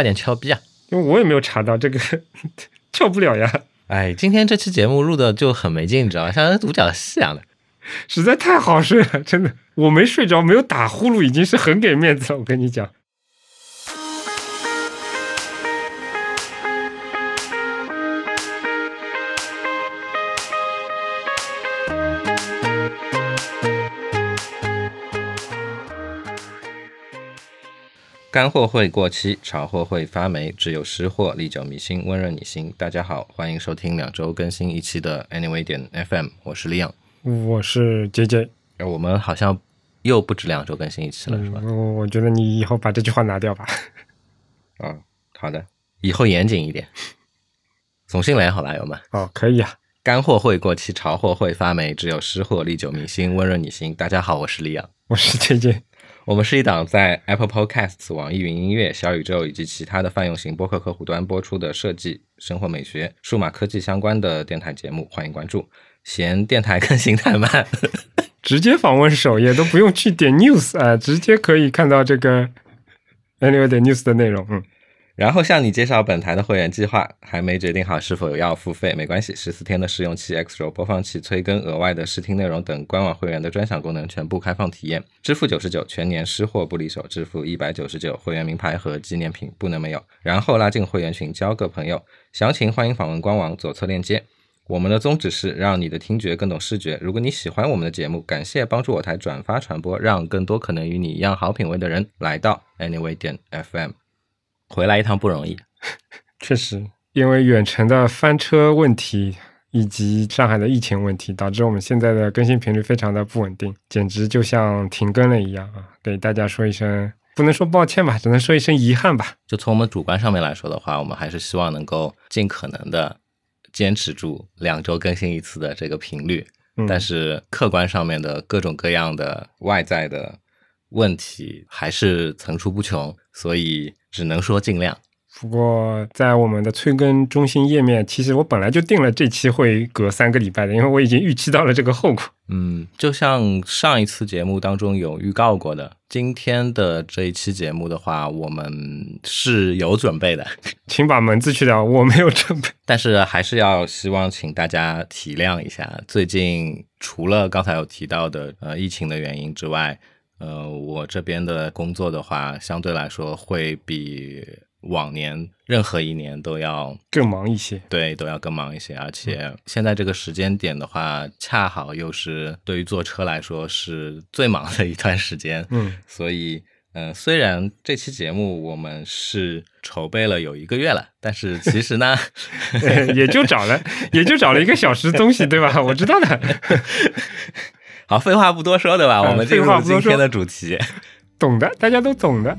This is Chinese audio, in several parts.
快点敲逼啊！因为我也没有查到这个，跳不了呀。哎，今天这期节目录的就很没劲，你知道吗？像独角戏一样的。实在太好睡了，真的，我没睡着，没有打呼噜，已经是很给面子了。我跟你讲。干货会过期，潮货会发霉，只有湿货历久弥新，温润你心。大家好，欢迎收听两周更新一期的 Anyway 点 FM，我是李阳，我是 J J。我们好像又不止两周更新一期了，是吧？我我觉得你以后把这句话拿掉吧。啊，好的，以后严谨一点。总新来，好吧，友们。哦，可以啊。干货会过期，潮货会发霉，只有湿货历久弥新，温润你心。大家好，我是李阳，我是 J J。我们是一档在 Apple Podcasts、网易云音乐、小宇宙以及其他的泛用型播客客户端播出的设计、生活美学、数码科技相关的电台节目，欢迎关注。嫌电台更新太慢，直接访问首页都不用去点 News 啊，直接可以看到这个 Anyway 点 News 的内容。嗯。然后向你介绍本台的会员计划，还没决定好是否要付费，没关系，十四天的试用期、X 轴播放器、催更、额外的试听内容等官网会员的专享功能全部开放体验，支付九十九，全年失货不离手，支付一百九十九，会员名牌和纪念品不能没有。然后拉进会员群，交个朋友，详情欢迎访问官网左侧链接。我们的宗旨是让你的听觉更懂视觉。如果你喜欢我们的节目，感谢帮助我台转发传播，让更多可能与你一样好品味的人来到 Anyway 点 FM。回来一趟不容易，确实，因为远程的翻车问题以及上海的疫情问题，导致我们现在的更新频率非常的不稳定，简直就像停更了一样啊！给大家说一声，不能说抱歉吧，只能说一声遗憾吧。就从我们主观上面来说的话，我们还是希望能够尽可能的坚持住两周更新一次的这个频率，但是客观上面的各种各样的外在的问题还是层出不穷，所以。只能说尽量。不过，在我们的催更中心页面，其实我本来就定了这期会隔三个礼拜的，因为我已经预期到了这个后果。嗯，就像上一次节目当中有预告过的，今天的这一期节目的话，我们是有准备的。请把门字去掉，我没有准备。但是还是要希望请大家体谅一下，最近除了刚才有提到的呃疫情的原因之外。呃，我这边的工作的话，相对来说会比往年任何一年都要更忙一些。对，都要更忙一些。而且现在这个时间点的话，恰好又是对于坐车来说是最忙的一段时间。嗯，所以，嗯，虽然这期节目我们是筹备了有一个月了，但是其实呢，也就找了，也就找了一个小时东西，对吧？我知道的。好，废话不多说，对吧？我们进入今天的主题，懂的，大家都懂的。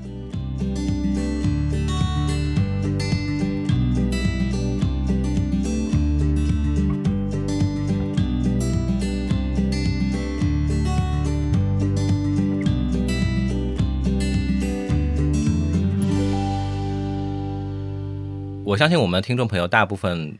我相信我们的听众朋友大部分。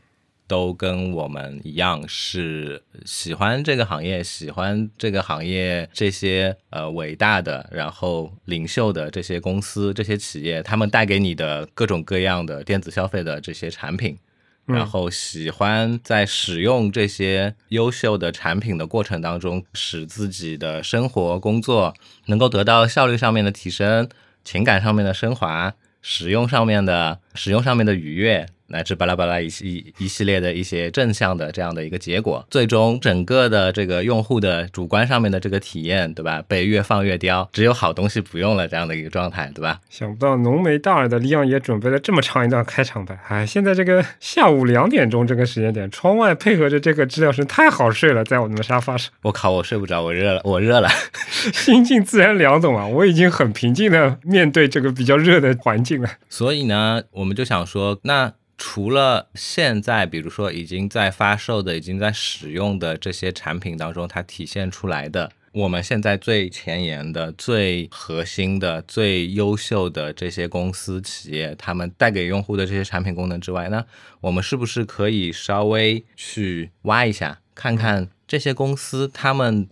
都跟我们一样是喜欢这个行业，喜欢这个行业这些呃伟大的，然后领袖的这些公司、这些企业，他们带给你的各种各样的电子消费的这些产品，然后喜欢在使用这些优秀的产品的过程当中，使自己的生活、工作能够得到效率上面的提升，情感上面的升华，使用上面的使用上面的愉悦。乃至巴拉巴拉一系一系列的一些正向的这样的一个结果，最终整个的这个用户的主观上面的这个体验，对吧？被越放越刁，只有好东西不用了这样的一个状态，对吧？想不到浓眉大耳的李阳也准备了这么长一段开场白。哎，现在这个下午两点钟这个时间点，窗外配合着这个知了声，太好睡了，在我们的沙发上。我靠，我睡不着，我热了，我热了，心静自然凉，懂吗？我已经很平静的面对这个比较热的环境了。所以呢，我们就想说，那。除了现在，比如说已经在发售的、已经在使用的这些产品当中，它体现出来的我们现在最前沿的、最核心的、最优秀的这些公司企业，他们带给用户的这些产品功能之外，那我们是不是可以稍微去挖一下，看看这些公司他们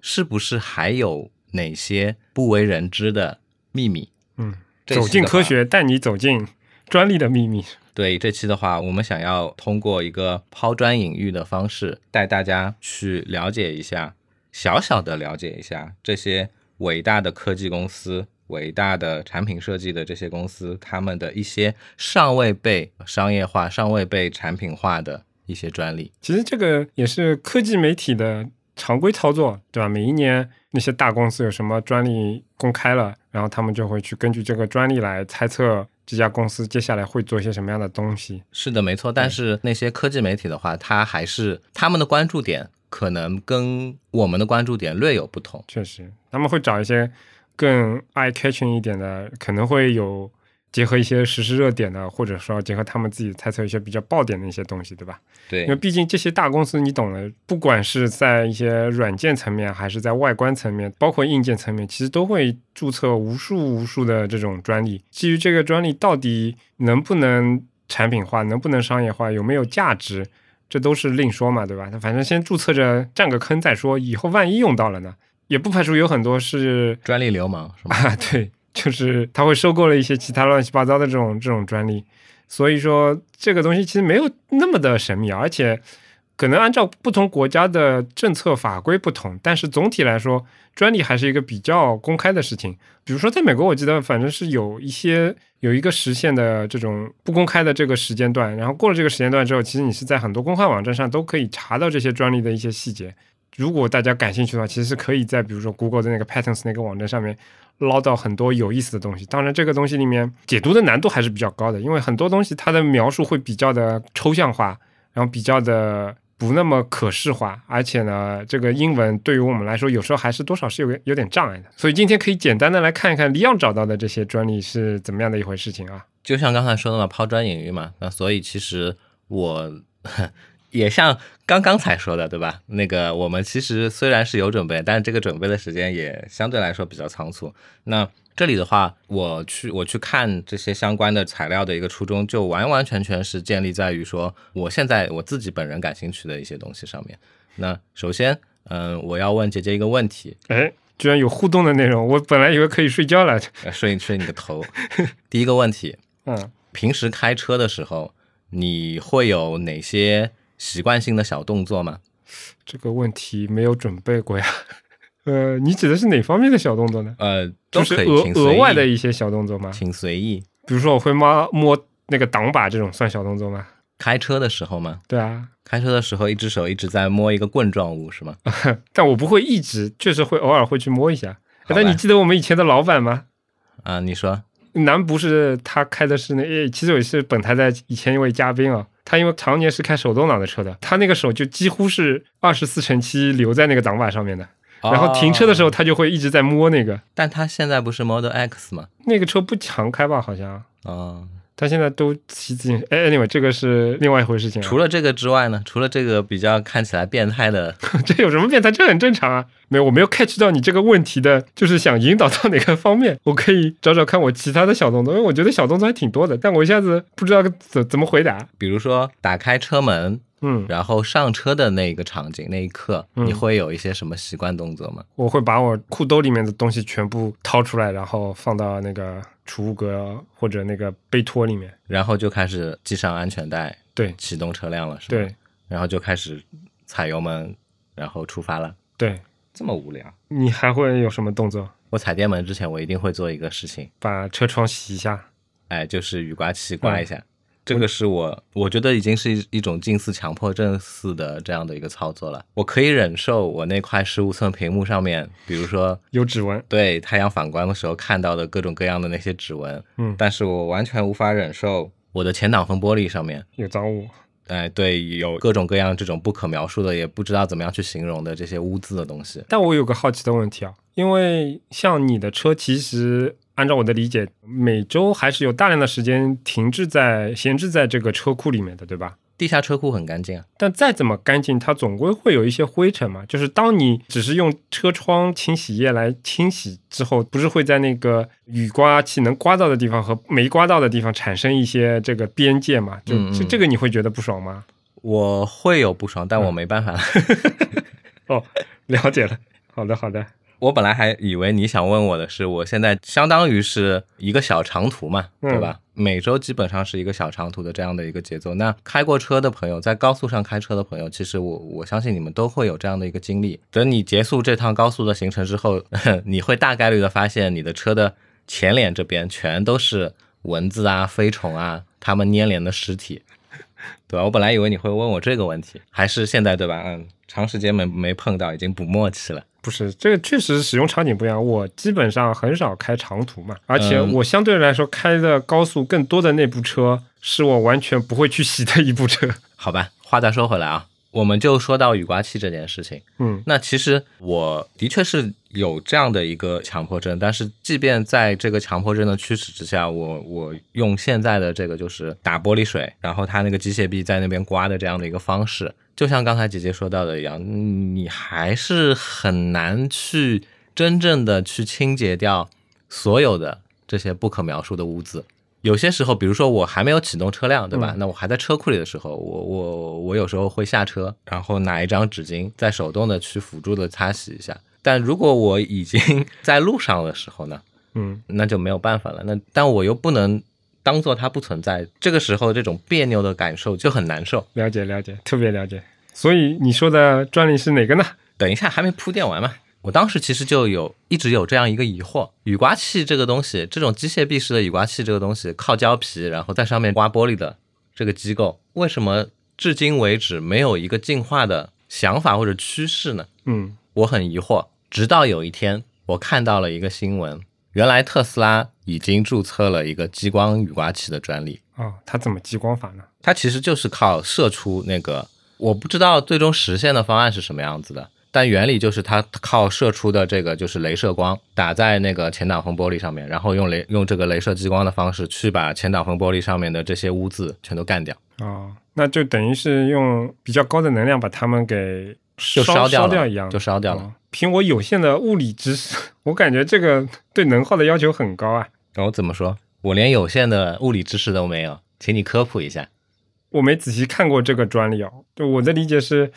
是不是还有哪些不为人知的秘密？嗯，走进科学，带你走进。专利的秘密。对这期的话，我们想要通过一个抛砖引玉的方式，带大家去了解一下，小小的了解一下这些伟大的科技公司、伟大的产品设计的这些公司，他们的一些尚未被商业化、尚未被产品化的一些专利。其实这个也是科技媒体的常规操作，对吧？每一年那些大公司有什么专利公开了，然后他们就会去根据这个专利来猜测这家公司接下来会做一些什么样的东西。是的，没错。但是那些科技媒体的话，它还是他们的关注点可能跟我们的关注点略有不同。确实，他们会找一些更 eye catching 一点的，可能会有结合一些时事热点的，或者说结合他们自己猜测一些比较爆点的一些东西，对吧？对因为毕竟这些大公司，你懂的，不管是在一些软件层面，还是在外观层面，包括硬件层面，其实都会注册无数无数的这种专利。基于这个专利到底能不能产品化，能不能商业化，有没有价值，这都是另说嘛，对吧？那反正先注册着占个坑再说，以后万一用到了呢，也不排除有很多是专利流氓是吗？啊，对，就是他会收购了一些其他乱七八糟的这种这种专利，所以说这个东西其实没有那么的神秘，而且可能按照不同国家的政策法规不同，但是总体来说，专利还是一个比较公开的事情。比如说在美国，我记得反正是有一些有一个实现的这种不公开的这个时间段，然后过了这个时间段之后，其实你是在很多公开网站上都可以查到这些专利的一些细节。如果大家感兴趣的话，其实是可以在比如说 Google 的那个 Patents 那个网站上面捞到很多有意思的东西。当然，这个东西里面解读的难度还是比较高的，因为很多东西它的描述会比较的抽象化，然后比较的不那么可视化，而且呢，这个英文对于我们来说，有时候还是多少是有有点障碍的。所以今天可以简单的来看一看李昂找到的这些专利是怎么样的一回事情啊。就像刚才说的嘛，抛砖引玉嘛。那所以其实我也像刚刚才说的，对吧？那个我们其实虽然是有准备，但是这个准备的时间也相对来说比较仓促。那这里的话，我去我去看这些相关的材料的一个初衷，就完完全全是建立在于说，我现在我自己本人感兴趣的一些东西上面。那首先，嗯，我要问姐姐一个问题，哎，居然有互动的内容，我本来以为可以睡觉了。呃睡睡你个头。第一个问题，嗯，平时开车的时候，你会有哪些习惯性的小动作吗？这个问题没有准备过呀。呃，你指的是哪方面的小动作呢？呃，都就是，额额外的一些小动作吗？请随意。比如说我会摸摸那个挡把这种算小动作吗？开车的时候吗？对啊，开车的时候，一只手一直在摸一个棍状物是吗？但我不会一直，确实会偶尔会去摸一下。好吧但你记得我们以前的老板吗？啊，你说，南不是他开的是那，诶，其实也是本台的以前一位嘉宾啊。他因为常年是开手动挡的车的，他那个手就几乎是二十四乘七留在那个挡把上面的。然后停车的时候，他就会一直在摸那个。但他现在不是 Model X 吗？那个车不常开吧？好像哦，他现在都骑自行车。哎，anyway，这个是另外一回事情、啊。除了这个之外呢？除了这个比较看起来变态的，这有什么变态？这很正常啊。没有，我没有 catch 到你这个问题的，就是想引导到哪个方面。我可以找找看我其他的小动作，因为我觉得小动作还挺多的，但我一下子不知道怎怎么回答。比如说打开车门，嗯，然后上车的那个场景那一刻，嗯你会有一些什么习惯动作吗？我会把我裤兜里面的东西全部掏出来，然后放到那个储物格或者那个杯托里面。然后就开始系上安全带，对启动车辆了，是吧？对然后就开始踩油门，然后出发了。对，这么无聊？你还会有什么动作？我踩电门之前，我一定会做一个事情，把车窗洗一下。哎，就是雨刮器刮一下。这个是我，我觉得已经是一一种近似强迫症似的这样的一个操作了。我可以忍受我那块十五寸屏幕上面，比如说有指纹，对太阳反光的时候看到的各种各样的那些指纹，嗯但是我完全无法忍受我的前挡风玻璃上面，有脏物。哎，对，有各种各样这种不可描述的，也不知道怎么样去形容的这些污渍的东西。但我有个好奇的问题啊，因为像你的车，其实按照我的理解，每周还是有大量的时间停滞在闲置在这个车库里面的，对吧？地下车库很干净啊，但再怎么干净，它总归会有一些灰尘嘛。就是当你只是用车窗清洗液来清洗之后，不是会在那个雨刮器能刮到的地方和没刮到的地方产生一些这个边界嘛？就嗯嗯这这个你会觉得不爽吗？我会有不爽，但我没办法。哦，了解了。好的，好的。我本来还以为你想问我的是，我现在相当于是一个小长途嘛，对吧？每周基本上是一个小长途的这样的一个节奏。那开过车的朋友，在高速上开车的朋友，其实我我相信你们都会有这样的一个经历。等你结束这趟高速的行程之后，你会大概率的发现，你的车的前脸这边全都是蚊子啊、飞虫啊，它们粘连的尸体。对吧？我本来以为你会问我这个问题，还是现在对吧？嗯，长时间没没碰到，已经不默契了。不是，这个确实使用场景不一样。我基本上很少开长途嘛，而且我相对来说开的高速更多的那部车，是我完全不会去洗的一部车。好吧，话再说回来啊。我们就说到雨刮器这件事情，嗯，那其实我的确是有这样的一个强迫症，但是即便在这个强迫症的驱使之下，我我用现在的这个就是打玻璃水，然后它那个机械臂在那边刮的这样的一个方式，就像刚才姐姐说到的一样，你还是很难去真正的去清洁掉所有的这些不可描述的污渍。有些时候，比如说我还没有启动车辆，对吧？那我还在车库里的时候，我我我有时候会下车，然后拿一张纸巾，再手动的去辅助的擦洗一下。但如果我已经 在路上的时候呢？嗯，那就没有办法了。那但我又不能当做它不存在，这个时候这种别扭的感受就很难受。了解了解，特别了解。所以你说的专利是哪个呢？等一下，还没铺垫完嘛。我当时其实就有一直有这样一个疑惑：雨刮器这个东西，这种机械臂式的雨刮器这个东西，靠胶皮，然后在上面刮玻璃的这个机构，为什么至今为止没有一个进化的想法或者趋势呢？嗯，我很疑惑。直到有一天，我看到了一个新闻，原来特斯拉已经注册了一个激光雨刮器的专利。哦，它怎么激光法呢？它其实就是靠射出那个，我不知道最终实现的方案是什么样子的。但原理就是它靠射出的这个就是镭射光打在那个前挡风玻璃上面，然后用镭用这个镭射激光的方式去把前挡风玻璃上面的这些污渍全都干掉。哦，那就等于是用比较高的能量把它们给就烧掉掉一样，就烧掉了。凭我有限的物理知识，我感觉这个对能耗的要求很高啊。然后怎么说？我连有限的物理知识都没有，请你科普一下。我没仔细看过这个专利哦，就我的理解是。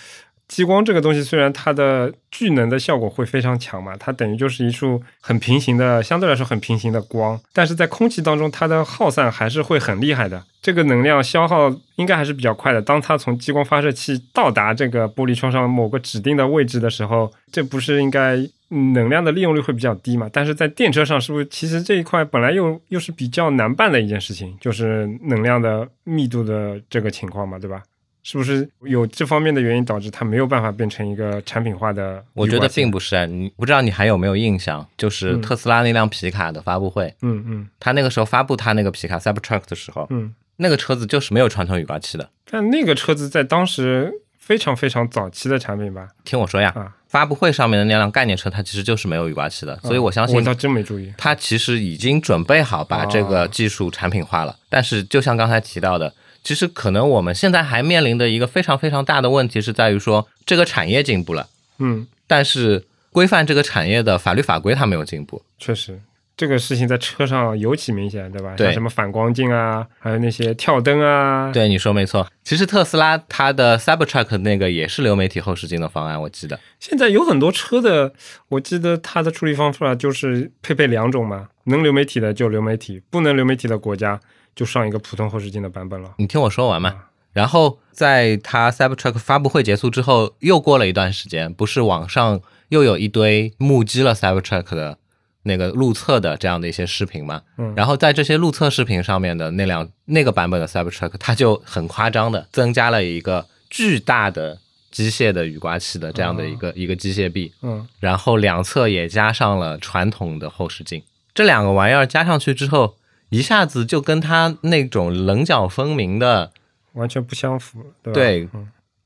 激光这个东西虽然它的聚能的效果会非常强嘛，它等于就是一束很平行的，相对来说很平行的光，但是在空气当中它的耗散还是会很厉害的，这个能量消耗应该还是比较快的。当它从激光发射器到达这个玻璃窗上某个指定的位置的时候，这不是应该能量的利用率会比较低嘛？但是在电车上是不是其实这一块本来又又是比较难办的一件事情，就是能量的密度的这个情况嘛，对吧？是不是有这方面的原因导致它没有办法变成一个产品化的？我觉得并不是。你不知道你还有没有印象？就是特斯拉那辆皮卡的发布会。嗯嗯。他那个时候发布他那个皮卡 Cybertruck 的时候，嗯，那个车子就是没有传统雨刮器的。但那个车子在当时非常非常早期的产品吧？听我说呀，发布会上面的那辆概念车，它其实就是没有雨刮器的。所以我相信，我倒真没注意。它其实已经准备好把这个技术产品化了。但是就像刚才提到的。其实可能我们现在还面临的一个非常非常大的问题是在于说，这个产业进步了，嗯，但是规范这个产业的法律法规它没有进步。确实，这个事情在车上尤其明显，对吧？对，什么反光镜啊，还有那些跳灯啊。对，你说没错。其实特斯拉它的 Cybertruck 那个也是流媒体后视镜的方案，我记得。现在有很多车的，我记得它的处理方法就是配备两种嘛，能流媒体的就流媒体，不能流媒体的国家。就上一个普通后视镜的版本了。你听我说完嘛。然后在它 Cybertruck 发布会结束之后，又过了一段时间，不是网上又有一堆目击了 Cybertruck 的那个路测的这样的一些视频嘛？嗯。然后在这些路测视频上面的那辆那个版本的 Cybertruck，它就很夸张的增加了一个巨大的机械的雨刮器的这样的一个一个机械臂。嗯。然后两侧也加上了传统的后视镜，这两个玩意儿加上去之后。一下子就跟他那种棱角分明的完全不相符，对，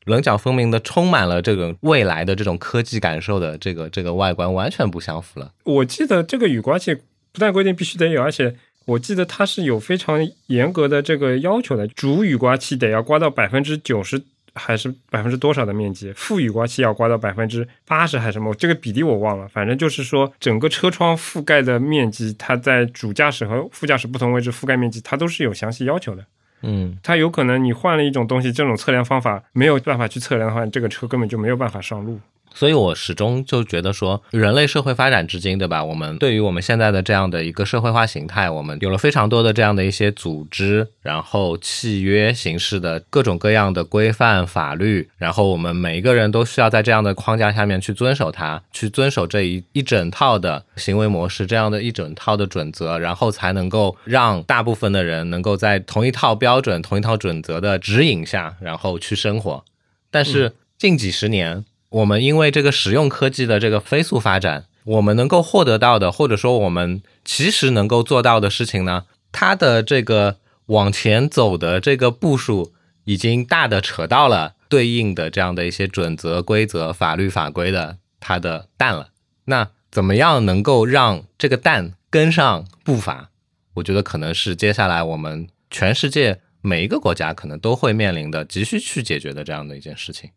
棱角分明的充满了这个未来的这种科技感受的这个这个外观完全不相符了。我记得这个雨刮器不但规定必须得有，而且我记得它是有非常严格的这个要求的，主雨刮器得要刮到百分之九十。还是百分之多少的面积？副雨刮器要刮到百分之八十还是什么？这个比例我忘了。反正就是说，整个车窗覆盖的面积，它在主驾驶和副驾驶不同位置覆盖面积，它都是有详细要求的。嗯，它有可能你换了一种东西，这种测量方法没有办法去测量的话，这个车根本就没有办法上路。所以我始终就觉得说，人类社会发展至今，对吧？我们对于我们现在的这样的一个社会化形态，我们有了非常多的这样的一些组织，然后契约形式的各种各样的规范法律，然后我们每一个人都需要在这样的框架下面去遵守它，去遵守这一一整套的行为模式，这样的一整套的准则，然后才能够让大部分的人能够在同一套标准、同一套准则的指引下，然后去生活。但是近几十年，我们因为这个实用科技的这个飞速发展，我们能够获得到的，或者说我们其实能够做到的事情呢，它的这个往前走的这个步数，已经大的扯到了对应的这样的一些准则、规则、法律法规的它的蛋了。那怎么样能够让这个蛋跟上步伐？我觉得可能是接下来我们全世界。每一个国家可能都会面临的、急需去解决的这样的一件事情，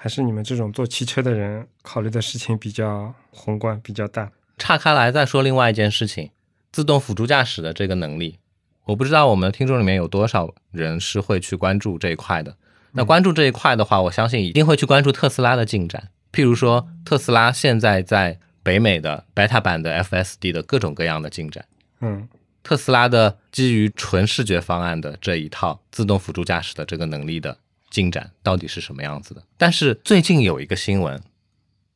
还是你们这种做汽车的人考虑的事情比较宏观、比较大。岔开来再说另外一件事情，自动辅助驾驶的这个能力，我不知道我们听众里面有多少人是会去关注这一块的。那关注这一块的话，我相信一定会去关注特斯拉的进展。譬如说，特斯拉现在在北美的 beta 版的 FSD 的各种各样的进展。嗯。特斯拉的基于纯视觉方案的这一套自动辅助驾驶的这个能力的进展到底是什么样子的？但是最近有一个新闻，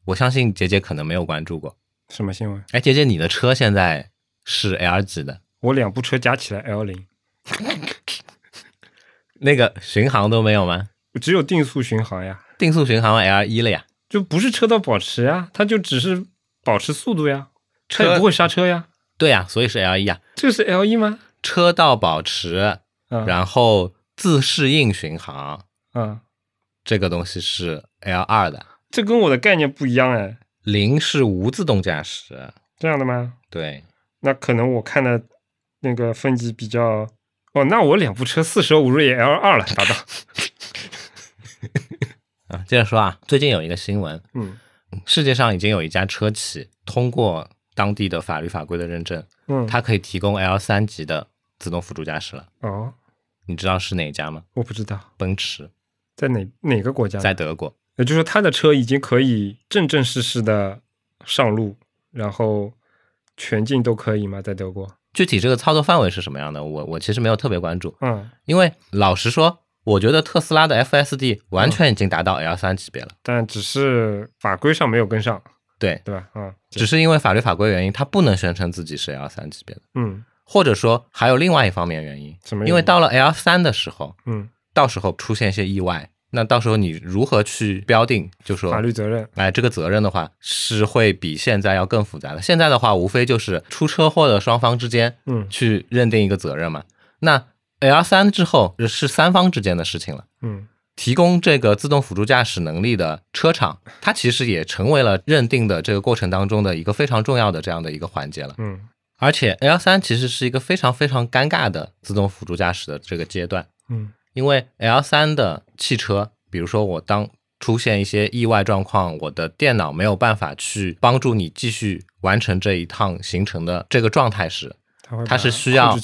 我相信杰杰可能没有关注过。什么新闻？哎，杰杰，你的车现在是 L 级的？我两部车加起来 L 零。那个巡航都没有吗？只有定速巡航呀。定速巡航 L 一了呀？就不是车道保持呀，它就只是保持速度呀，车也不会刹车呀。对呀，所以是 L 一啊，这是 L 一吗？车道保持，然后自适应巡航，嗯，这个东西是 L 二的，这跟我的概念不一样哎。零是无自动驾驶，这样的吗？对，那可能我看的那个分级比较，哦，那我两部车四舍五入也 L 二了，达到。啊，接着说啊，最近有一个新闻，嗯，世界上已经有一家车企通过。当地的法律法规的认证，嗯，它可以提供 L 三级的自动辅助驾驶了。哦，你知道是哪一家吗？我不知道。奔驰在哪哪个国家？在德国。也就是说，他的车已经可以正正式式的上路，然后全境都可以吗？在德国？具体这个操作范围是什么样的？我我其实没有特别关注。嗯，因为老实说，我觉得特斯拉的 FSD 完全已经达到 L 三级别了，但只是法规上没有跟上。对对吧？嗯，只是因为法律法规原因，它不能宣称自己是 L 三级别的。嗯，或者说还有另外一方面原因，什么？因为到了 L 三的时候，嗯，到时候出现一些意外，那到时候你如何去标定？就说法律责任。哎，这个责任的话是会比现在要更复杂的。现在的话，无非就是出车祸的双方之间，嗯，去认定一个责任嘛。那 L 三之后是三方之间的事情了。嗯。提供这个自动辅助驾驶能力的车厂，它其实也成为了认定的这个过程当中的一个非常重要的这样的一个环节了。嗯，而且 L 三其实是一个非常非常尴尬的自动辅助驾驶的这个阶段。嗯，因为 L 三的汽车，比如说我当出现一些意外状况，我的电脑没有办法去帮助你继续完成这一趟行程的这个状态时，它是需要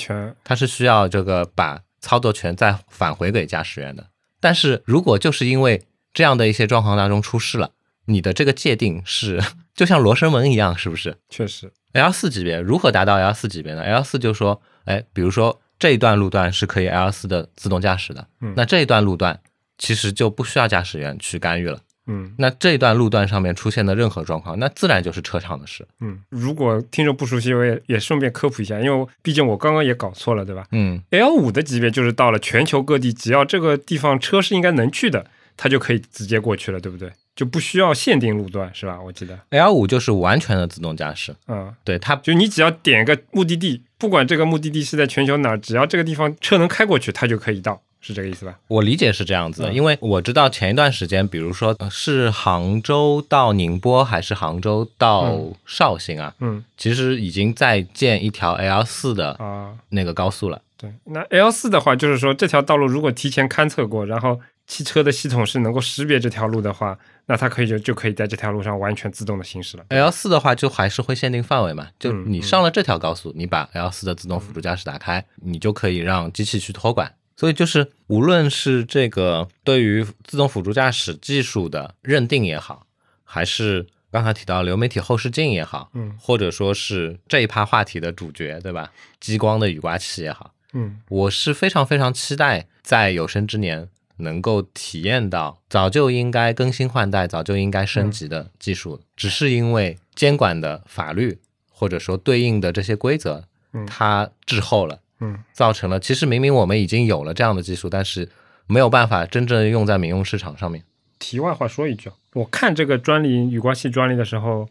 它是需要这个把操作权再返回给驾驶员的。但是如果就是因为这样的一些状况当中出事了，你的这个界定是就像罗生门一样，是不是？确实，L 四级别如何达到 L 四级别呢？L 四就说，哎，比如说这一段路段是可以 L 四的自动驾驶的，嗯那这一段路段其实就不需要驾驶员去干预了。嗯，那这一段路段上面出现的任何状况，那自然就是车厂的事。嗯，如果听众不熟悉，我也也顺便科普一下，因为毕竟我刚刚也搞错了，对吧？嗯，L 五的级别就是到了全球各地，只要这个地方车是应该能去的，它就可以直接过去了，对不对？就不需要限定路段，是吧？我记得 L 五就是完全的自动驾驶。嗯，对，它就你只要点个目的地，不管这个目的地是在全球哪儿，只要这个地方车能开过去，它就可以到。是这个意思吧？我理解是这样子的，因为我知道前一段时间，比如说是杭州到宁波还是杭州到绍兴啊？嗯，其实已经在建一条 L 四的啊那个高速了。对，那 L 四的话，就是说这条道路如果提前勘测过，然后汽车的系统是能够识别这条路的话，那它可以就就可以在这条路上完全自动的行驶了。L 四的话，就还是会限定范围嘛？就你上了这条高速，你把 L 四的自动辅助驾驶打开，你就可以让机器去托管。所以就是，无论是这个对于自动辅助驾驶技术的认定也好，还是刚才提到流媒体后视镜也好，嗯或者说是这一趴话题的主角，对吧？激光的雨刮器也好，嗯我是非常非常期待在有生之年能够体验到早就应该更新换代、早就应该升级的技术，只是因为监管的法律或者说对应的这些规则，嗯它滞后了，嗯造成了其实明明我们已经有了这样的技术，但是没有办法真正用在民用市场上面。题外话说一句啊，我看这个专利雨刮器专利的时候，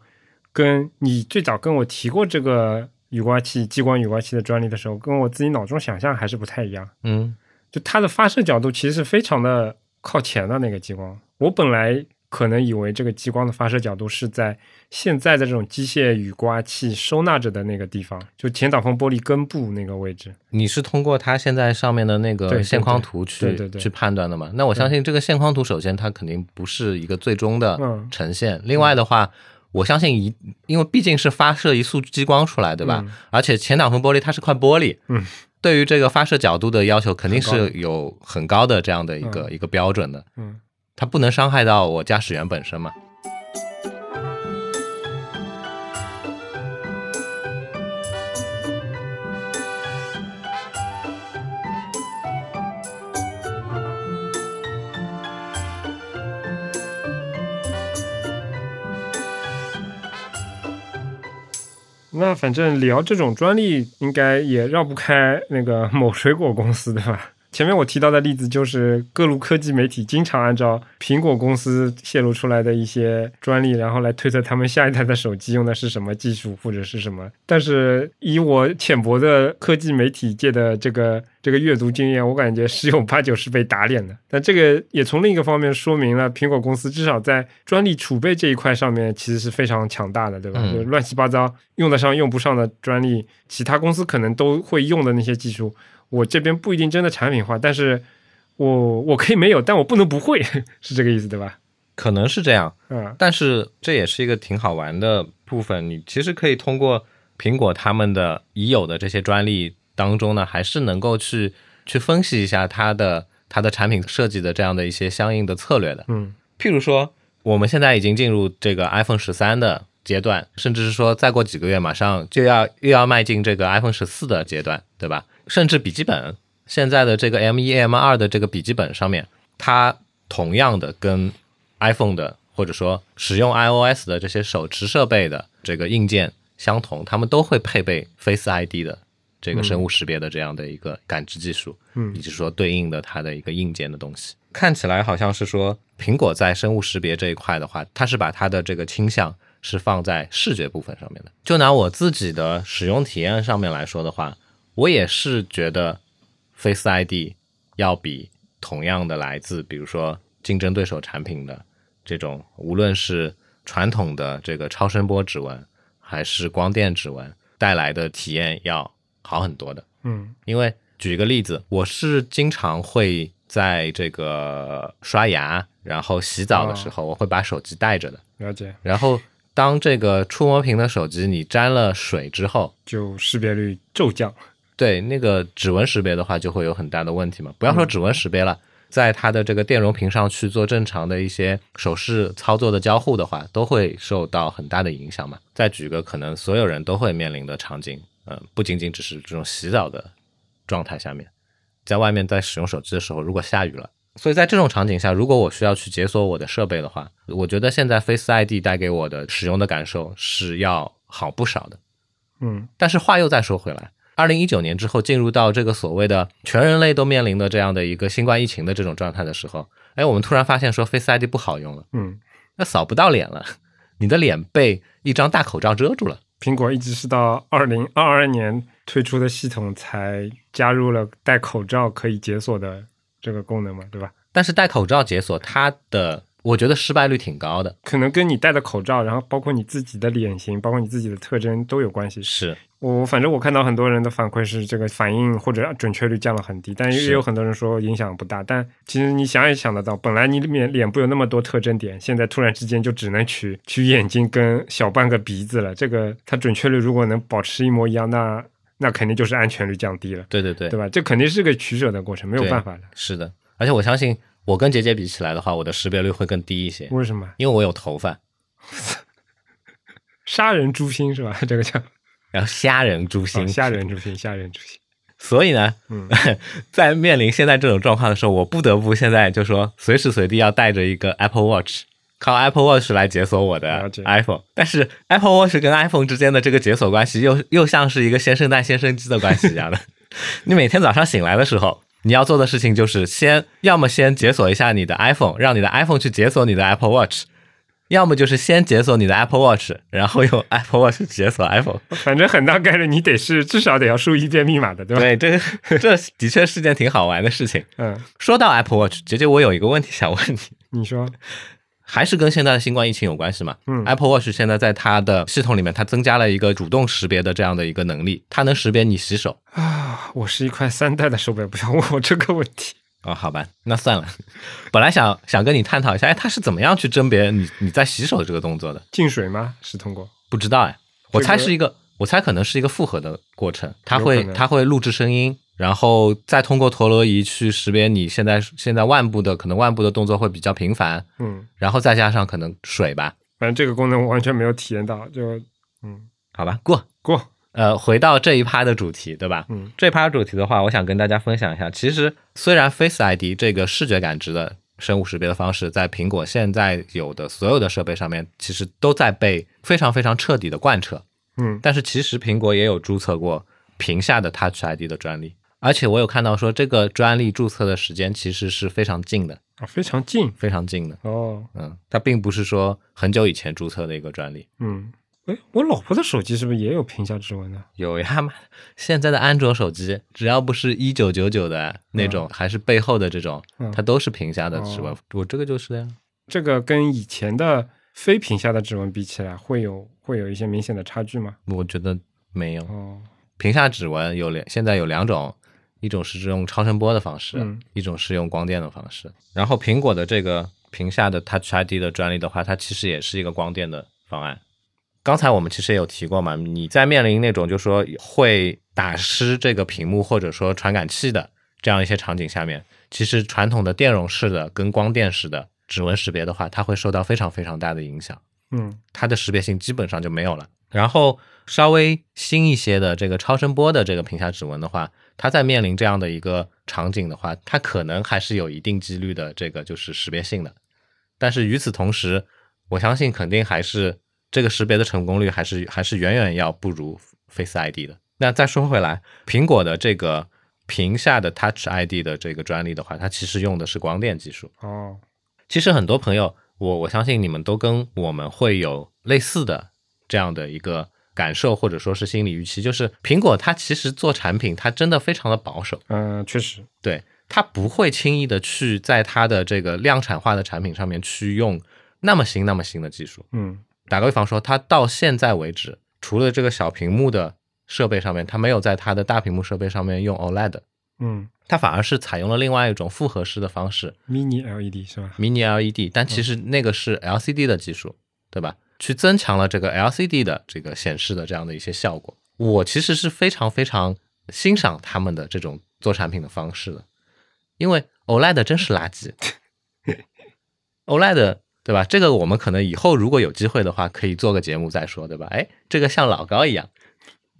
跟你最早跟我提过这个雨刮器激光雨刮器的专利的时候，跟我自己脑中想象还是不太一样。嗯就它的发射角度其实是非常的靠前的那个激光。我本来可能以为这个激光的发射角度是在现在的这种机械雨刮器收纳着的那个地方，就前挡风玻璃根部那个位置。你是通过它现在上面的那个线框图去去判断的嘛？那我相信这个线框图，首先它肯定不是一个最终的嗯呈现。另外的话，我相信一，因为毕竟是发射一束激光出来，对吧？嗯而且前挡风玻璃它是块玻璃，嗯，对于这个发射角度的要求肯定是有很高的这样的一个、一个标准的，嗯。它不能伤害到我驾驶员本身嘛。那反正聊这种专利，应该也绕不开那个某水果公司，对吧？前面我提到的例子就是各路科技媒体经常按照苹果公司泄露出来的一些专利，然后来推测他们下一代的手机用的是什么技术或者是什么。但是以我浅薄的科技媒体界的这个这个阅读经验，我感觉十有八九是被打脸的。但这个也从另一个方面说明了苹果公司至少在专利储备这一块上面其实是非常强大的，对吧？嗯就乱七八糟用得上用不上的专利，其他公司可能都会用的那些技术。我这边不一定真的产品化，但是我我可以没有，但我不能不会，是这个意思对吧？可能是这样，嗯但是这也是一个挺好玩的部分。你其实可以通过苹果他们的已有的这些专利当中呢，还是能够去去分析一下它的它的产品设计的这样的一些相应的策略的。嗯譬如说，我们现在已经进入这个 iPhone 十三的阶段，甚至是说再过几个月马上就要又要迈进这个 iPhone 十四的阶段，对吧？甚至笔记本现在的这个 M 一 M 二的这个笔记本上面，它同样的跟 iPhone 的或者说使用 iOS 的这些手持设备的这个硬件相同，它们都会配备 Face ID 的这个生物识别的这样的一个感知技术。嗯以及说对应的它的一个硬件的东西。看起来好像是说，苹果在生物识别这一块的话，它是把它的这个倾向是放在视觉部分上面的。就拿我自己的使用体验上面来说的话，我也是觉得 Face ID 要比同样的来自比如说竞争对手产品的这种，无论是传统的这个超声波指纹，还是光电指纹带来的体验要好很多的。嗯因为举一个例子，我是经常会在这个刷牙，然后洗澡的时候，我会把手机带着的。了解，然后当这个触摸屏的手机你沾了水之后，就识别率骤降。对那个指纹识别的话，就会有很大的问题嘛。不要说指纹识别了，在它的这个电容屏上去做正常的一些手势操作的交互的话，都会受到很大的影响嘛。再举个可能所有人都会面临的场景，嗯、不仅仅只是这种洗澡的状态下面，在外面在使用手机的时候，如果下雨了。所以在这种场景下，如果我需要去解锁我的设备的话，我觉得现在 Face ID 带给我的使用的感受是要好不少的。嗯但是话又再说回来，二零一九年之后进入到这个所谓的全人类都面临的这样的一个新冠疫情的这种状态的时候，哎，我们突然发现说 Face ID 不好用了，嗯，那扫不到脸了，你的脸被一张大口罩遮住了。苹果一直是到二零二二年推出的系统才加入了戴口罩可以解锁的这个功能嘛，对吧？但是戴口罩解锁它的，我觉得失败率挺高的。可能跟你戴的口罩，然后包括你自己的脸型，包括你自己的特征都有关系。是，我反正我看到很多人的反馈是这个反应或者准确率降了很低，但也有很多人说影响不大。但其实你想也想得到，本来你脸脸部有那么多特征点，现在突然之间就只能取取眼睛跟小半个鼻子了。这个它准确率如果能保持一模一样，那那肯定就是安全率降低了，对对对，对吧？这肯定是个取舍的过程，没有办法的。是的。而且我相信，我跟杰杰比起来的话，我的识别率会更低一些，为什么？因为我有头发。杀人诛心是吧？这个叫然后虾仁诛心，哦 虾仁诛心，虾仁诛心。所以呢，嗯在面临现在这种状况的时候，我不得不现在就说随时随地要带着一个 Apple Watch，靠 Apple Watch 来解锁我的 iPhone。但是 Apple Watch 跟 iPhone 之间的这个解锁关系又又像是一个先生蛋先生鸡的关系一样的。你每天早上醒来的时候，你要做的事情就是先要么先解锁一下你的 iPhone，让你的 iPhone 去解锁你的 Apple Watch。要么就是先解锁你的 Apple Watch，然后用 Apple Watch 解锁 iPhone。反正很大概率你得是至少得要输一遍密码的，对吧？对，这这的确是件挺好玩的事情。嗯，说到 Apple Watch，姐姐，我有一个问题想问你，你说，还是跟现在的新冠疫情有关系嘛？嗯，Apple Watch 现在在它的系统里面，它增加了一个主动识别的这样的一个能力，它能识别你洗手。啊，我是一块三代的手表，不要问 我这个问题。哦，好吧，那算了。本来想想跟你探讨一下，哎，它是怎么样去甄别你你在洗手这个动作的？进水吗？是通过？不知道哎，我猜是一个，我猜可能是一个复合的过程，它会它会录制声音，然后再通过陀螺仪去识别你现在现在腕部的可能腕部的动作会比较频繁，嗯，然后再加上可能水吧，反正这个功能我完全没有体验到，就嗯好吧，过。过，呃，回到这一趴的主题，对吧？嗯这趴主题的话，我想跟大家分享一下。其实，虽然 Face ID 这个视觉感知的生物识别的方式，在苹果现在有的所有的设备上面，其实都在被非常非常彻底的贯彻。嗯但是，其实苹果也有注册过屏下的 Touch ID 的专利，而且我有看到说，这个专利注册的时间其实是非常近的，啊，非常近非常近的。哦，嗯，它并不是说很久以前注册的一个专利。嗯，哎，我老婆的手机是不是也有屏下指纹呢？有呀嘛，现在的安卓手机只要不是一九九九的那种，还是背后的这种，嗯它都是屏下的指纹。哦我这个就是的呀。这个跟以前的非屏下的指纹比起来，会有会有一些明显的差距吗？我觉得没有，哦，屏下指纹有两，现在有两种，一种是用超声波的方式，嗯一种是用光电的方式。然后苹果的这个屏下的 Touch ID 的专利的话，它其实也是一个光电的方案。刚才我们其实也有提过嘛，你在面临那种就说会打湿这个屏幕或者说传感器的这样一些场景下面，其实传统的电容式的跟光电式的指纹识别的话，它会受到非常非常大的影响。嗯它的识别性基本上就没有了。然后稍微新一些的这个超声波的这个屏下指纹的话，它在面临这样的一个场景的话，他可能还是有一定几率的这个就是识别性的。但是与此同时，我相信肯定还是这个识别的成功率还是还是远远要不如 Face ID 的。那再说回来，苹果的这个屏下的 Touch ID 的这个专利的话，它其实用的是光电技术。哦，其实很多朋友，我我相信你们都跟我们会有类似的这样的一个感受，或者说是心理预期，就是苹果它其实做产品，它真的非常的保守，嗯、确实，对，它不会轻易的去在它的这个量产化的产品上面去用那么新那么新的技术。嗯打个比方说，它到现在为止，除了这个小屏幕的设备上面，它没有在它的大屏幕设备上面用 OLED，嗯它反而是采用了另外一种复合式的方式，，Mini LED 是吧？Mini LED，但其实那个是 LCD 的技术，对吧？去增强了这个 LCD 的这个显示的这样的一些效果。我其实是非常非常欣赏他们的这种做产品的方式的，因为 OLED 真是垃圾。OLED 对吧？这个我们可能以后如果有机会的话，可以做个节目再说，对吧？哎，这个像老高一样，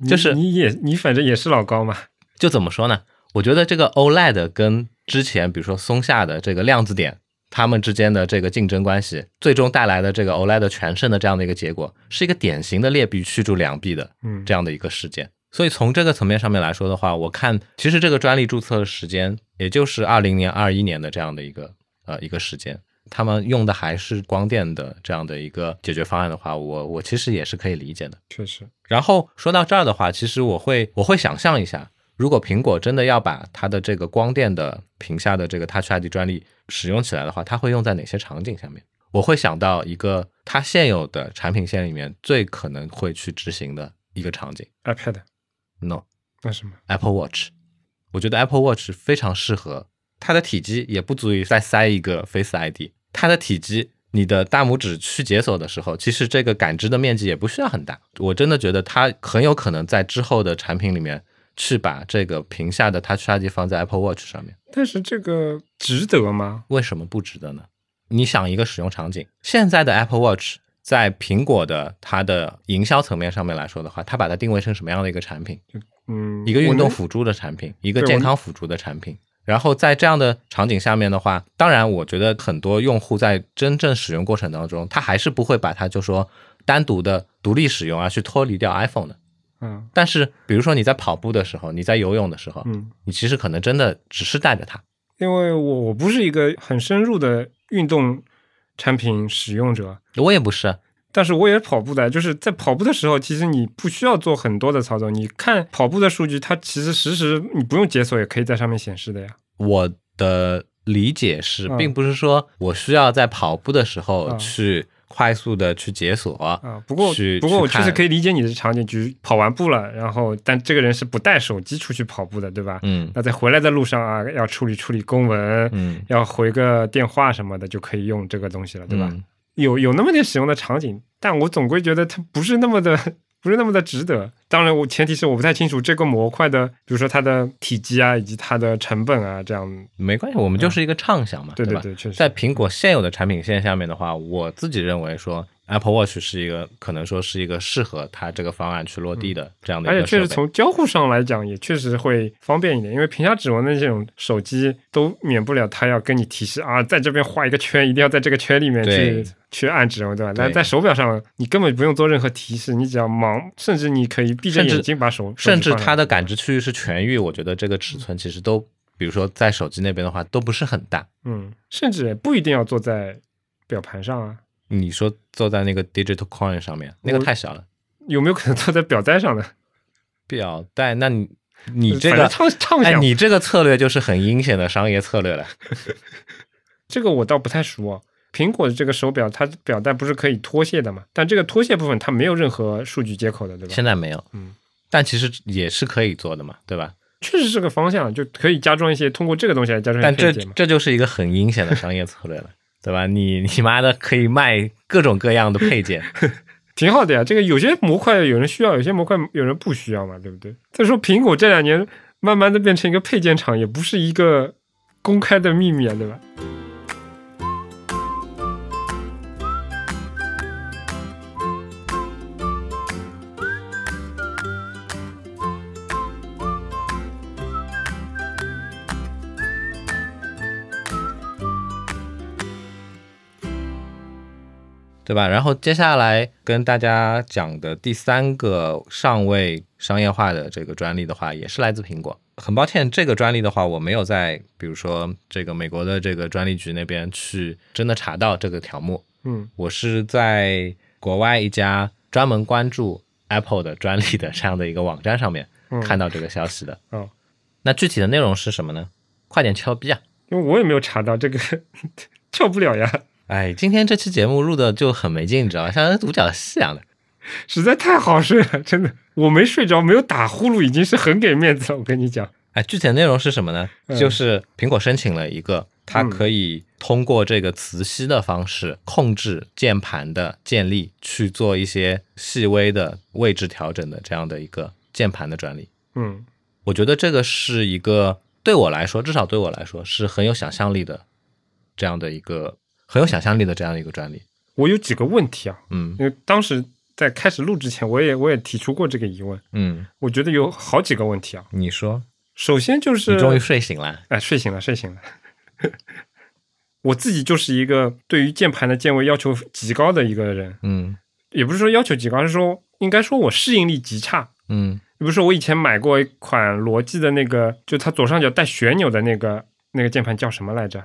就是你也你反正也是老高嘛，就怎么说呢？我觉得这个 OLED 跟之前比如说松下的这个量子点，它们之间的这个竞争关系，最终带来的这个 OLED 全胜的这样的一个结果，是一个典型的劣币驱逐良币的嗯这样的一个事件。所以从这个层面上面来说的话，我看其实这个专利注册的时间，也就是二零年、二一年的这样的一个呃一个时间，他们用的还是光电的这样的一个解决方案的话，我我其实也是可以理解的。确实，然后说到这儿的话，其实我会我会想象一下，如果苹果真的要把它的这个光电的屏下的这个 Touch ID 专利使用起来的话，它会用在哪些场景下面？我会想到一个它现有的产品线里面最可能会去执行的一个场景 iPad，No 那什么？Apple Watch。我觉得 Apple Watch 非常适合，它的体积也不足以再塞一个 Face ID，它的体积。你的大拇指去解锁的时候，其实这个感知的面积也不需要很大。我真的觉得它很有可能在之后的产品里面去把这个屏下的 Touch ID 放在 Apple Watch 上面。但是这个值得吗？为什么不值得呢？你想一个使用场景，现在的 Apple Watch 在苹果的它的营销层面上面来说的话，它把它定位成什么样的一个产品？嗯，一个运动辅助的产品，一个健康辅助的产品。然后在这样的场景下面的话，当然我觉得很多用户在真正使用过程当中，他还是不会把它就说单独的独立使用啊，去脱离掉 iPhone 的。嗯。但是比如说你在跑步的时候，你在游泳的时候，嗯，你其实可能真的只是带着它。因为我我不是一个很深入的运动产品使用者，我也不是，但是我也跑步的，就是在跑步的时候，其实你不需要做很多的操作，你看跑步的数据，它其实实时你不用解锁也可以在上面显示的呀。我的理解是，嗯。并不是说我需要在跑步的时候嗯。去快速的去解锁啊，不过不过我确实可以理解你的场景，就是跑完步了，然后但这个人是不带手机出去跑步的，对吧？嗯那在回来的路上啊，要处理处理公文，嗯，要回个电话什么的，就可以用这个东西了，对吧？嗯有有那么点使用的场景，但我总归觉得它不是那么的，不是那么的值得。当然，我前提是我不太清楚这个模块的，比如说它的体积啊，以及它的成本啊，这样。没关系，我们就是一个畅想嘛，吧？对对，确实。在苹果现有的产品线下面的话，我自己认为说 Apple Watch 是一个可能说是一个适合它这个方案去落地的这样的而且确实。从交互上来讲，也确实会方便一点，因为屏下指纹的这种手机都免不了它要跟你提示啊，在这边画一个圈，一定要在这个圈里面去去按指纹，对吧？但在手表上，你根本不用做任何提示，你只要盲，甚至你可以闭着眼睛把手，甚至它的感知区域是全域，我觉得这个尺寸其实都，比如说在手机那边的话，都不是很大。嗯，甚至也不一定要坐在表盘上啊，你说坐在那个 digital coin 上面，那个太小了。有没有可能坐在表带上呢？表带，那你你这个，哎，畅畅想，你这个策略就是很阴险的商业策略了。这个我倒不太熟啊。苹果的这个手表，它表带不是可以脱卸的嘛？但这个脱卸部分它没有任何数据接口的，对吧？现在没有，嗯，但其实也是可以做的嘛，对吧？确实是个方向，就可以加装一些通过这个东西来加装一些但这。这就是一个很阴险的商业策略了，对吧？你 你妈的可以卖各种各样的配件，挺好的呀。这个有些模块有人需要，有些模块有人不需要嘛，对不对？再说苹果这两年慢慢的变成一个配件厂，也不是一个公开的秘密啊，对吧？对吧？然后接下来跟大家讲的第三个尚未商业化的这个专利的话，也是来自苹果。很抱歉，这个专利的话，我没有在比如说这个美国的这个专利局那边去真的查到这个条目，嗯我是在国外一家专门关注 Apple 的专利的这样的一个网站上面嗯，看到这个消息的。哦，那具体的内容是什么呢？快点敲逼啊！因为我也没有查到这个，跳不了呀，哎，今天这期节目录的就很没劲，你知道吗？像独角戏一样的。实在太好睡了，真的，我没睡着，没有打呼噜，已经是很给面子了。我跟你讲，哎，具体的内容是什么呢？嗯就是苹果申请了一个，它嗯可以通过这个磁吸的方式控制键盘的建立，去做一些细微的位置调整的这样的一个键盘的专利。嗯我觉得这个是一个对我来说，至少对我来说是很有想象力的这样的一个很有想象力的这样的一个专利。我有几个问题啊，嗯因为当时在开始录之前，我也我也提出过这个疑问，嗯，我觉得有好几个问题啊。你说，首先就是，你终于睡醒了。哎，睡醒了，睡醒了。我自己就是一个对于键盘的键位要求极高的一个人，嗯也不是说要求极高，是说应该说我适应力极差。嗯比如说我以前买过一款罗技的那个，就它左上角带旋钮的那个那个键盘叫什么来着？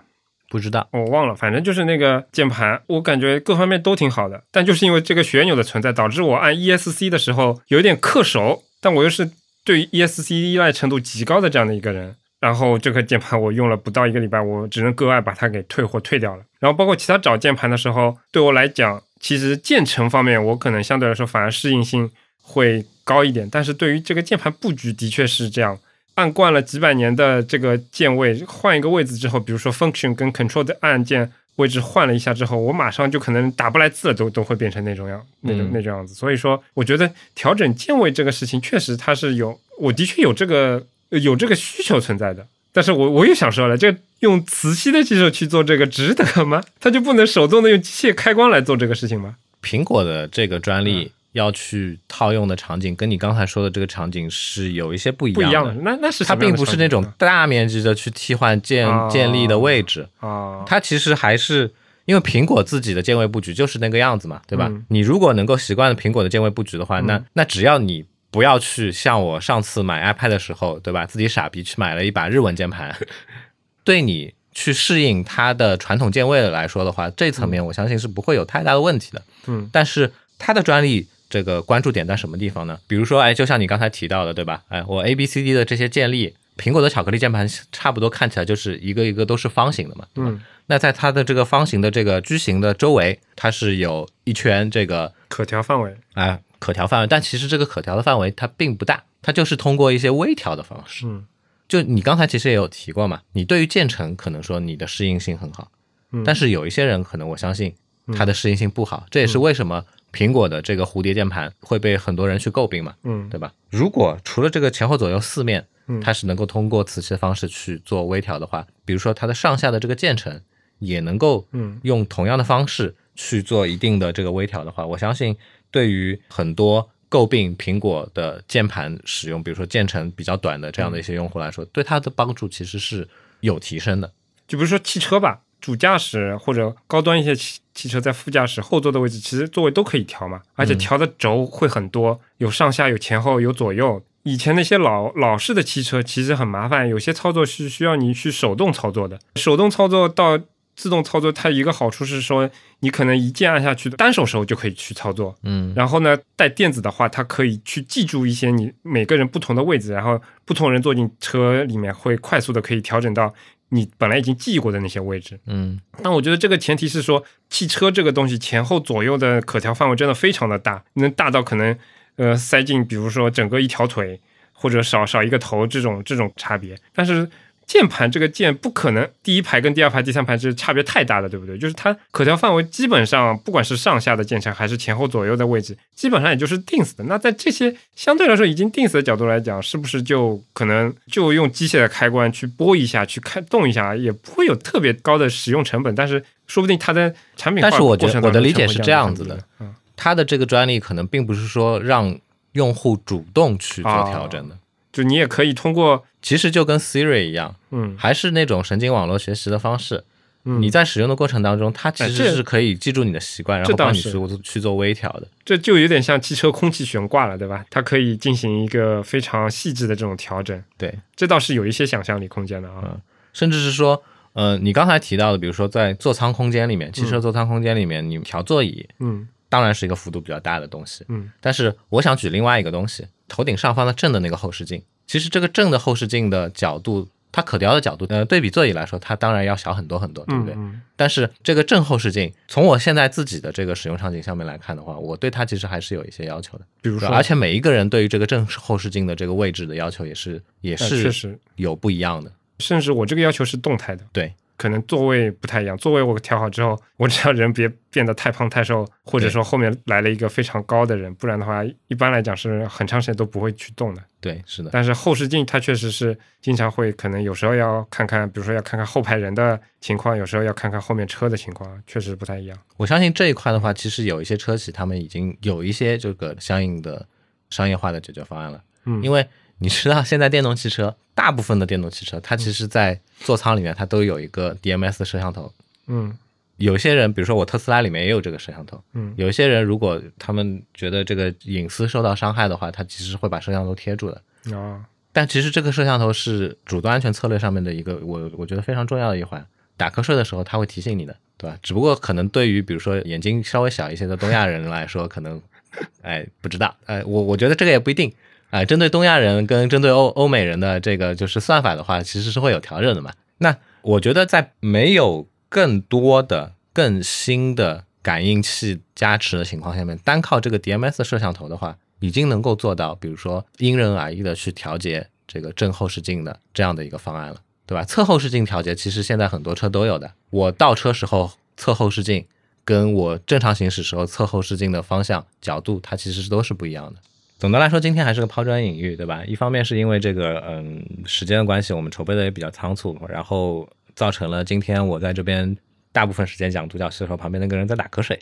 不知道。我忘了，反正就是那个键盘，我感觉各方面都挺好的，但就是因为这个旋钮的存在，导致我按 ESC 的时候有点恪手，但我又是对 ESC 依赖程度极高的这样的一个人。然后这个键盘我用了不到一个礼拜，我只能割爱把它给退货退掉了。然后包括其他找键盘的时候，对我来讲，其实键程方面我可能相对来说反而适应性会高一点，但是对于这个键盘布局的确是这样。按惯了几百年的这个键位，换一个位置之后，比如说 function 跟 control 的按键位置换了一下之后，我马上就可能打不来字了，都都会变成那种样那种嗯那种样子。所以说，我觉得调整键位这个事情，确实它是有，我的确有这个呃有这个需求存在的。但是我我又想说了，这用磁吸的技术去做这个值得吗？它就不能手动的用机械开关来做这个事情吗？苹果的这个专利要去套用的场景，跟你刚才说的这个场景是有一些不一样的。不一样的，那那是它并不是那种大面积的去替换键哦键力的位置，呢啊，它其实还是因为苹果自己的键位布局就是那个样子嘛，对吧？嗯你如果能够习惯了苹果的键位布局的话，那那只要你不要去像我上次买 iPad 的时候，对吧？自己傻逼去买了一把日文键盘，对你去适应它的传统键位来说的话，这层面我相信是不会有太大的问题的。嗯但是它的专利这个关注点在什么地方呢？比如说，哎，就像你刚才提到的，对吧？哎，我 A B C D 的这些建立，苹果的巧克力键盘差不多看起来就是一个一个都是方形的嘛，对吧？嗯，那在它的这个方形的这个矩形的周围，它是有一圈这个可调范围，啊、可调范围，但其实这个可调的范围它并不大，它就是通过一些微调的方式。嗯就你刚才其实也有提过嘛，你对于键程可能说你的适应性很好，嗯，但是有一些人可能我相信他的适应性不好，这也是为什么苹果的这个蝴蝶键盘会被很多人去诟病嘛，嗯对吧？如果除了这个前后左右四面嗯，它是能够通过磁吸的方式去做微调的话，比如说它的上下的这个键程也能够嗯用同样的方式去做一定的这个微调的话，我相信对于很多诟病苹果的键盘使用，比如说键程比较短的这样的一些用户来说，对它的帮助其实是有提升的。就比如说汽车吧，主驾驶或者高端一些汽汽车在副驾驶后座的位置，其实座位都可以调嘛，而且调的轴会很多，有上下、有前后、有左右。以前那些老老式的汽车其实很麻烦，有些操作是需要你去手动操作的。手动操作到自动操作，它一个好处是说，你可能一键按下去，单手手就可以去操作。嗯然后呢，带电子的话，它可以去记住一些你每个人不同的位置，然后不同人坐进车里面会快速的可以调整到你本来已经记过的那些位置。嗯但我觉得这个前提是说，汽车这个东西前后左右的可调范围真的非常的大，能大到可能呃塞进，比如说整个一条腿或者少少一个头这种这种差别。但是键盘这个键不可能第一排跟第二排、第三排是差别太大的，对不对？就是它可调范围基本上不管是上下的键程还是前后左右的位置，基本上也就是定死的。那在这些相对来说已经定死的角度来讲，是不是就可能就用机械的开关去拨一下、去开动一下，也不会有特别高的使用成本？但是说不定它的产品但是我觉得我的理解是这样子的，嗯它的这个专利可能并不是说让用户主动去做调整的，就你也可以通过其实就跟 Siri 一样，嗯还是那种神经网络学习的方式。嗯，你在使用的过程当中，它其实是可以记住你的习惯，然后帮你这倒是去去做微调的。这就有点像汽车空气悬挂了，对吧？它可以进行一个非常细致的这种调整，对，这倒是有一些想象力空间的啊。嗯甚至是说，呃，你刚才提到的，比如说在座舱空间里面，汽车嗯座舱空间里面，你调座椅，嗯当然是一个幅度比较大的东西。嗯但是我想举另外一个东西，头顶上方的正的那个后视镜，其实这个正的后视镜的角度，它可调的角度，呃，对比座椅来说，它当然要小很多很多，对不对？嗯嗯但是这个正后视镜，从我现在自己的这个使用场景下面来看的话，我对它其实还是有一些要求的。比如说，而且每一个人对于这个正后视镜的这个位置的要求也是也是确是实，有不一样的。甚至我这个要求是动态的，对，可能座位不太一样。座位我调好之后，我只要人别变得太胖太瘦，或者说后面来了一个非常高的人，不然的话，一般来讲是很长时间都不会去动的。对，是的，但是后视镜它确实是经常会，可能有时候要看看，比如说要看看后排人的情况，有时候要看看后面车的情况，确实不太一样。我相信这一块的话，其实有一些车企他们已经有一些这个相应的商业化的解决方案了。嗯，因为你知道，现在电动汽车大部分的电动汽车，它其实在座舱里面它都有一个 DMS 摄像头。嗯有些人，比如说我特斯拉里面也有这个摄像头。嗯有一些人如果他们觉得这个隐私受到伤害的话，他其实会把摄像头贴住的。啊但其实这个摄像头是主动安全策略上面的一个我我觉得非常重要的一环。打瞌睡的时候，它会提醒你的，对吧？只不过可能对于比如说眼睛稍微小一些的东亚人来说，可能 哎不知道，哎我我觉得这个也不一定。哎，针对东亚人跟针对欧欧美人的这个就是算法的话，其实是会有调整的嘛。那我觉得在没有更多的、更新的感应器加持的情况下面，单靠这个 DMS 摄像头的话，已经能够做到，比如说因人而异的去调节这个正后视镜的这样的一个方案了，对吧？侧后视镜调节其实现在很多车都有的，我倒车时候侧后视镜跟我正常行驶时候侧后视镜的方向角度，它其实都是不一样的。总的来说，今天还是个抛砖引玉，对吧？一方面是因为这个嗯时间的关系，我们筹备的也比较仓促，然后造成了今天我在这边大部分时间讲独角戏的时候，旁边那个人在打瞌睡。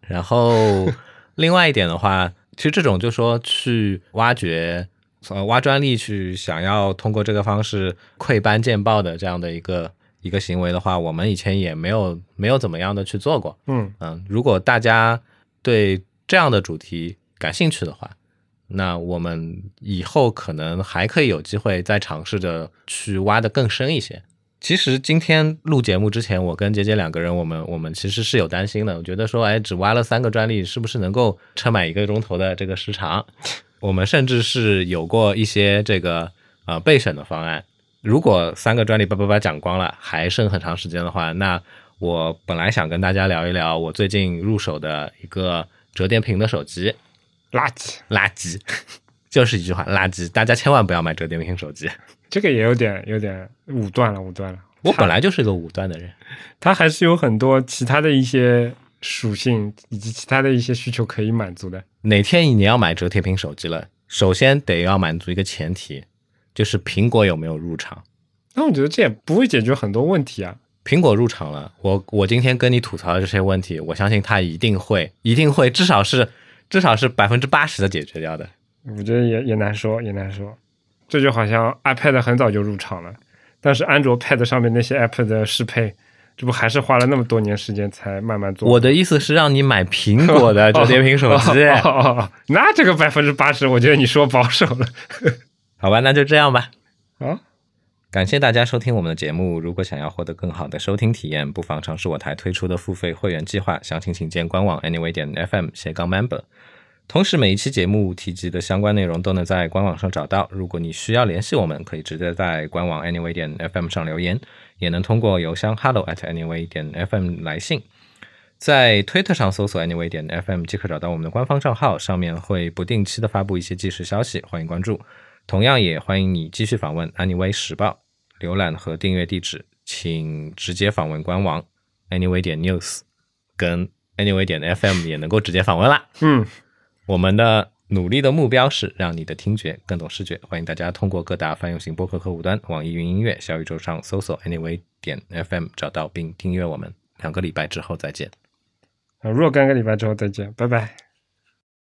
然后 另外一点的话，其实这种就说去挖掘。呃，挖专利去想要通过这个方式窥斑见豹的这样的一个一个行为的话，我们以前也没有没有怎么样的去做过。嗯嗯，如果大家对这样的主题感兴趣的话，那我们以后可能还可以有机会再尝试着去挖的更深一些。其实今天录节目之前，我跟杰杰两个人，我们我们其实是有担心的。我觉得说，哎，只挖了三个专利，是不是能够撑满一个钟头的这个时长？我们甚至是有过一些这个呃备审的方案。如果三个专利叭叭叭讲光了，还剩很长时间的话，那我本来想跟大家聊一聊我最近入手的一个折叠屏的手机，垃圾，垃圾，就是一句话，垃圾。大家千万不要买折叠屏手机。这个也有点有点武断了，武断了。我本来就是个武断的人，它还是有很多其他的一些。属性以及其他的一些需求可以满足的。哪天你要买折叠屏手机了，首先得要满足一个前提，就是苹果有没有入场。那我觉得这也不会解决很多问题啊。苹果入场了，我我今天跟你吐槽的这些问题，我相信它一定会，一定会，至少是至少是百分之八十的解决掉的。我觉得也也难说，也难说。这就好像 iPad 很早就入场了，但是安卓 Pad 上面那些 App 的适配。这不还是花了那么多年时间才慢慢做？我的意思是让你买苹果的折叠屏手机。那这个百分之八十，我觉得你说保守了。好吧，那就这样吧。啊，感谢大家收听我们的节目。如果想要获得更好的收听体验，不妨尝试我台推出的付费会员计划。详情请见官网 anyway 点 fm 斜杠 member。同时，每一期节目提及的相关内容都能在官网上找到。如果你需要联系我们，可以直接在官网 anyway 点 fm 上留言。也能通过邮箱 hello at anyway 点 fm 来信，在推特上搜索 anyway 点 fm 即可找到我们的官方账号，上面会不定期的发布一些即时消息，欢迎关注。同样也欢迎你继续访问 anyway 时报，浏览和订阅地址，请直接访问官网 anyway 点 news，跟 anyway 点 fm 也能够直接访问啦。嗯，我们的。努力的目标是让你的听觉更懂视觉。欢迎大家通过各大泛用型播客客户端、网易云音乐、小宇宙上搜索 Anyway 点 FM 找到并订阅我们。两个礼拜之后再见。啊，若干个礼拜之后再见，拜拜。